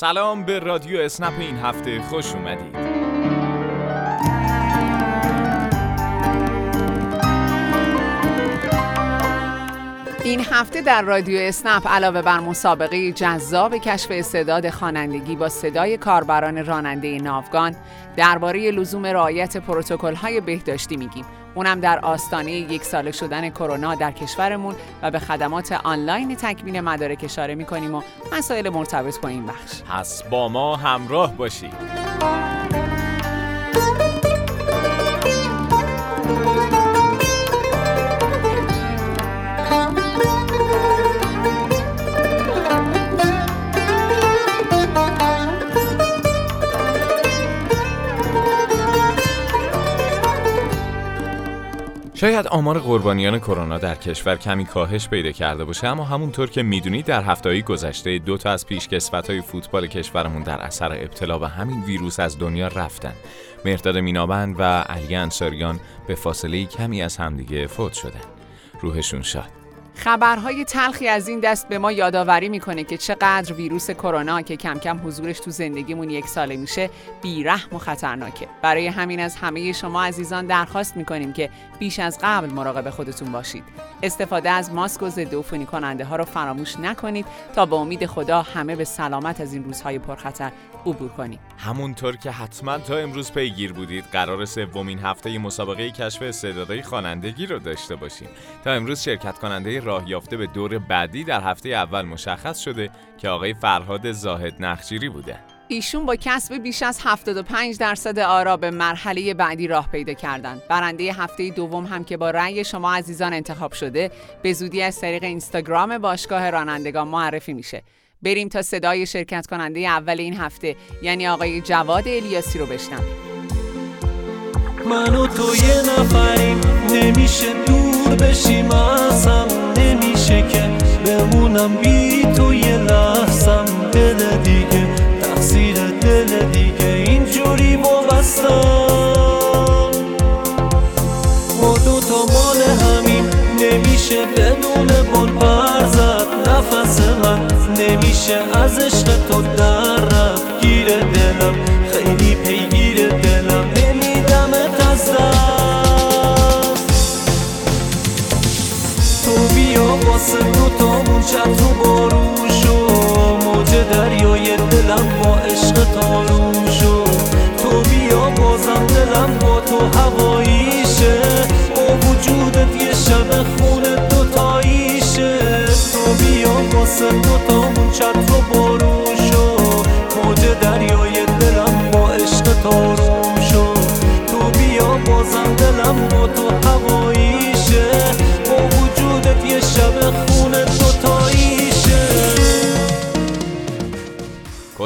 سلام به رادیو اسنپ این هفته خوش اومدید. این هفته در رادیو اسنپ علاوه بر مسابقه جذاب کشف استعداد خوانندگی با صدای کاربران راننده ناوگان درباره لزوم رعایت های بهداشتی میگیم. اونم در آستانه یک ساله شدن کرونا در کشورمون و به خدمات آنلاین تکمیل مدارک اشاره می‌کنیم و مسائل مرتبط با این بخش. پس با ما همراه باشید. شاید آمار قربانیان کرونا در کشور کمی کاهش پیدا کرده باشه اما همونطور که می‌دونید در هفته‌های گذشته دو تا از های فوتبال کشورمون در اثر ابتلا به همین ویروس از دنیا رفتن. مرداد مینابند و علی انصاریان به فاصله کمی از همدیگه فوت شدن. روحشون شاد. خبرهای تلخی از این دست به ما یادآوری می‌کنه که چقدر ویروس کرونا که کم کم حضورش تو زندگیمون یک ساله میشه بیرحم و خطرناکه. برای همین از همه شما عزیزان درخواست می‌کنیم که بیش از قبل مراقب خودتون باشید. استفاده از ماسک و ضد عفونی کننده ها رو فراموش نکنید تا به امید خدا همه به سلامت از این روزهای پرخطر عبور کنیم. همونطور که حتما تا امروز پیگیر بودید قرار سومین هفته مسابقه کشف استعدادهای خوانندگی رو داشته باشیم. تا امروز شرکت کننده راه یافته به دور بعدی در هفته اول مشخص شده که آقای فرهاد زاهد نخجیری بوده. ایشون با کسب بیش از 75 درصد آرا به مرحله بعدی راه پیدا کردند. برنده هفته دوم هم که با رأی شما عزیزان انتخاب شده به زودی از طریق اینستاگرام باشگاه رانندگان معرفی میشه. بریم تا صدای شرکت کننده اول این هفته یعنی آقای جواد الیاسی رو بشنویم. من و تو یه نفریم نمیشه دور بشیم ازم نمیشه که بمونم بی تو یه لحظم دیگه نمیشه از عشق تو در رفت. گیر دلم خیلی پیگیر دلم. نمیدم از تو بیا واسه دوتامون چت رو بارون شو موج دریای دلم با عشق تارون شو تو بیا بازم دلم با تو هواییشه واسه دوتامون چت رو بارون شو موج دریای دلم با عشق تارون شو تو بیا بازم دلم با تو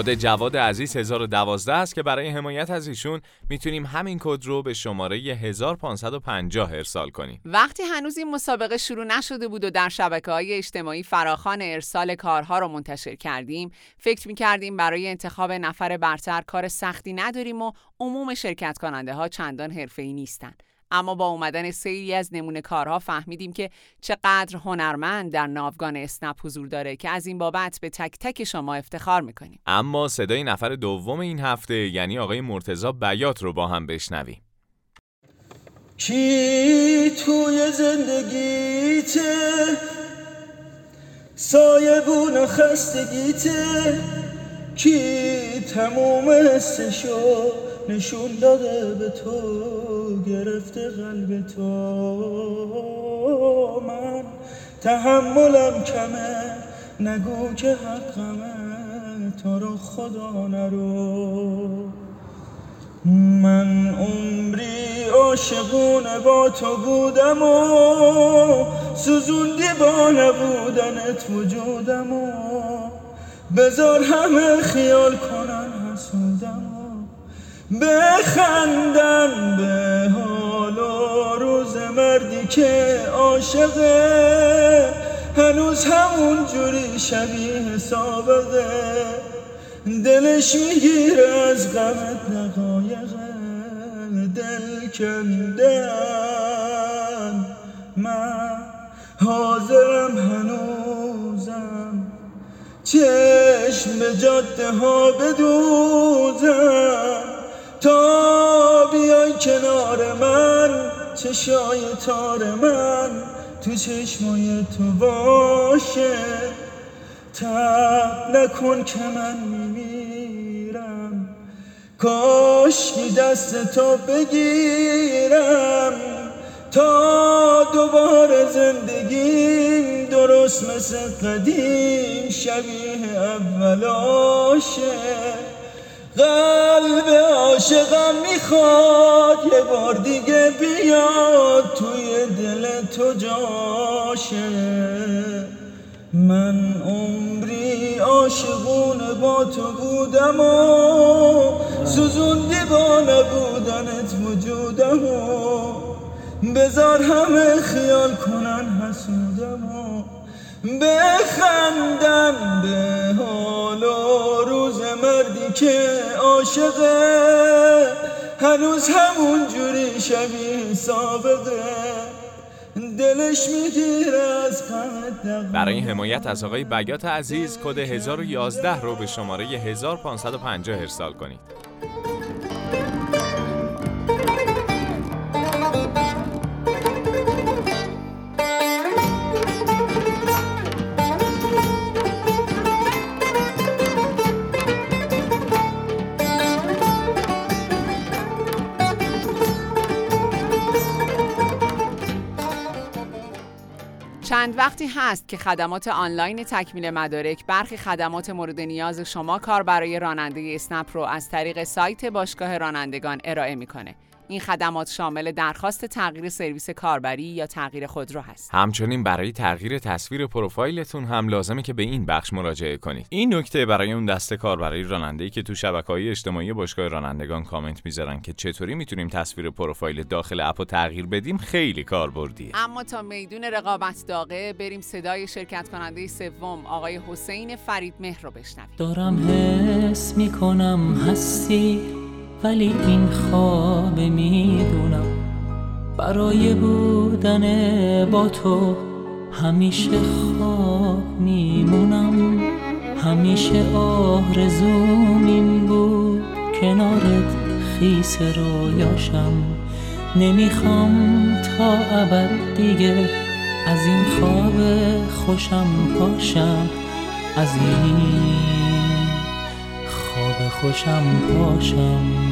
کد جواد عزیز 1012 است که برای حمایت از ایشون می‌تونیم همین کد رو به شماره 1550 ارسال کنیم. وقتی هنوز این مسابقه شروع نشده بود و در شبکه های اجتماعی فراخان ارسال کارها رو منتشر کردیم، فکر می‌کردیم برای انتخاب نفر برتر کار سختی نداریم و عموم شرکت کننده ها چندان حرفه‌ای نیستند. اما با اومدن سیری از نمونه کارها فهمیدیم که چقدر هنرمند در ناوگان اسنپ حضور داره که از این بابت به تک تک شما افتخار می‌کنیم. اما صدای نفر دوم این هفته یعنی آقای مرتزا بیات رو با هم بشنویم. کی توی زندگیته؟ سایبون خستگیته؟ کی تموم حسشو؟ نشون داده به تو گرفته قلب تو. من تحملم کمه نگو که حقمه تو رو خدا نرو. من عمری عاشقونه با تو بودم و سوزوندی با نبودنت وجودم و بذار همه خیال کنن حسودم بخندن به حال و روز مردی که عاشقه. هنوز همون جوری شبیه سابقه. دلش می‌گیره از غمت دقایقه. دل کندن. من حاضرم هنوزم. چشم به جاده ها بدوزم. تا بیای کنار من چشای تار من تو چشمای تو باشه. تب نکن که من میمیرم کاش دست تو بگیرم. تا دوباره زندگیم درست مثل قدیم شبیه اولاشه قلب عاشقم می‌خواد یه بار دیگه بیاد توی دل تو جاشه. من عمری عاشقون با تو بودم و سوزوندی با نبودنت وجودم و بذار همه خیال کنن حسودم و بخندن به که عاشقه هنوز همون جوری شبیه سابقه. دلش می‌گیره از برای حمایت از آقای بیات عزیز کد 1011 رو به شماره 1550 ارسال کنید. وقتی هست که خدمات آنلاین تکمیل مدارک برخی خدمات مورد نیاز شما کار برای راننده اسنپ رو از طریق سایت باشگاه رانندگان ارائه می‌کنه. این خدمات شامل درخواست تغییر سرویس کاربری یا تغییر خودرو هست. همچنین برای تغییر تصویر پروفایلتون هم لازمه که به این بخش مراجعه کنید. این نکته برای اون دسته کاربری راننده‌ای که تو شبکه‌های اجتماعی باشگاه رانندگان کامنت می‌ذارن که چطوری می‌تونیم تصویر پروفایل داخل اپو تغییر بدیم خیلی کاربردیه. اما تا میدون رقابت داغه بریم صدای شرکت کننده سوم آقای حسین فرید مهر رو بشنویم. دارم حس می‌کنم هستی ولی این خواب می‌دونم. برای بودن با تو همیشه خواب میمونم. همیشه آرزوم این بود کنارت خیس رویاشم نمی‌خوام تا ابد دیگه از این خواب خوشم پاشم. از این خواب خوشم پاشم.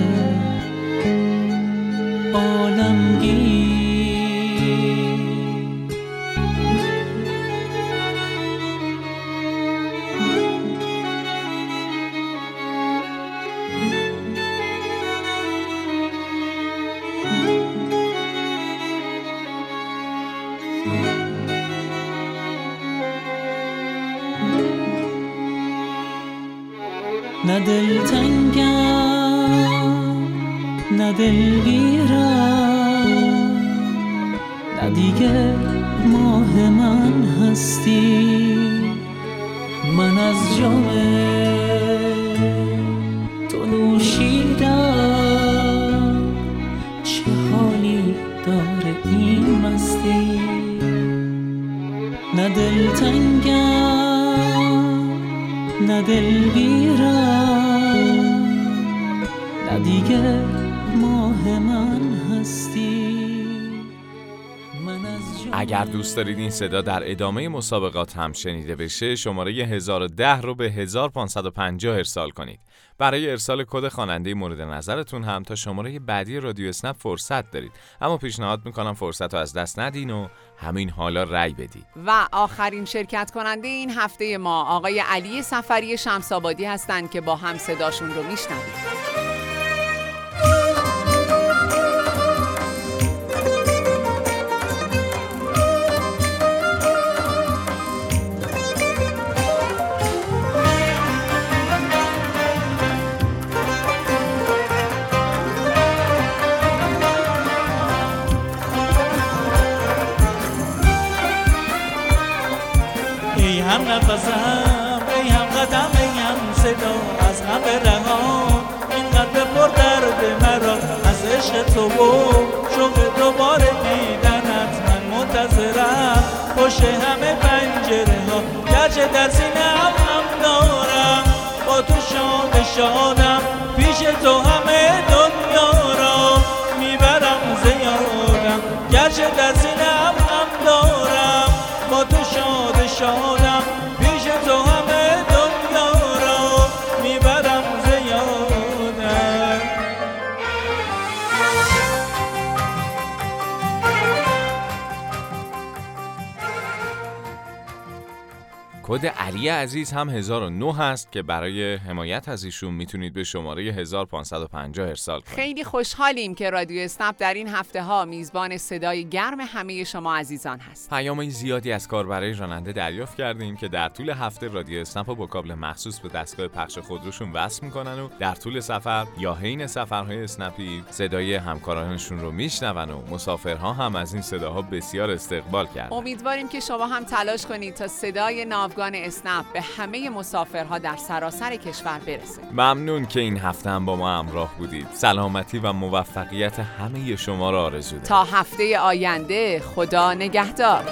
نه دل نه دیگه ماه من هستی. من از جام تو نوشیدم چه حالی داره این مستی. نه دل تنگم نه دلگیرم نه دیگه ماه من هستی. من از اگر دوست دارید این صدا در ادامه مسابقات هم شنیده بشه شماره 1010 رو به 1550 ارسال کنید. برای ارسال کد خواننده مورد نظرتون هم تا شماره بعدی رادیو اسنپ فرصت دارید. اما پیشنهاد می‌کنم فرصت رو از دست ندین و همین حالا رأی بدید. و آخرین شرکت کننده این هفته ما آقای علی سفری شمسابادی هستند که با هم صداشون رو میشنوید. تو و شوق دوباره دیدنت من منتظرم. پشت همه پنجره ها گرچه در سینه هم هم دارم. با تو شاد شادم پیش تو همه دنیا را می‌برم زیادم. گرچه در سینه هم هم دارم. با تو شاد شادم. کد علی عزیز هم 1009 هست که برای حمایت از ایشون می‌تونید به شماره 1550 ارسال کنید. خیلی خوشحالیم که رادیو اسنپ در این هفته ها میزبان صدای گرم همه شما عزیزان هست. پیام زیادی از کاربرای راننده دریافت کردیم که در طول هفته رادیو اسنپ رو با کابل مخصوص به دستگاه پخش خودروشون وصل می‌کنن و در طول سفر یا حین سفرهای اسنپی صدای همکارانشون رو میشنون و مسافرها هم از این صداها بسیار استقبال کردن. امیدواریم که شما هم تلاش کنید تا صدای ناوگان اسنپ به همه مسافرها در سراسر کشور برسه. ممنون که این هفته هم با ما همراه بودید. سلامتی و موفقیت همه شما را آرزو دارم تا هفته آینده خدا نگهدار.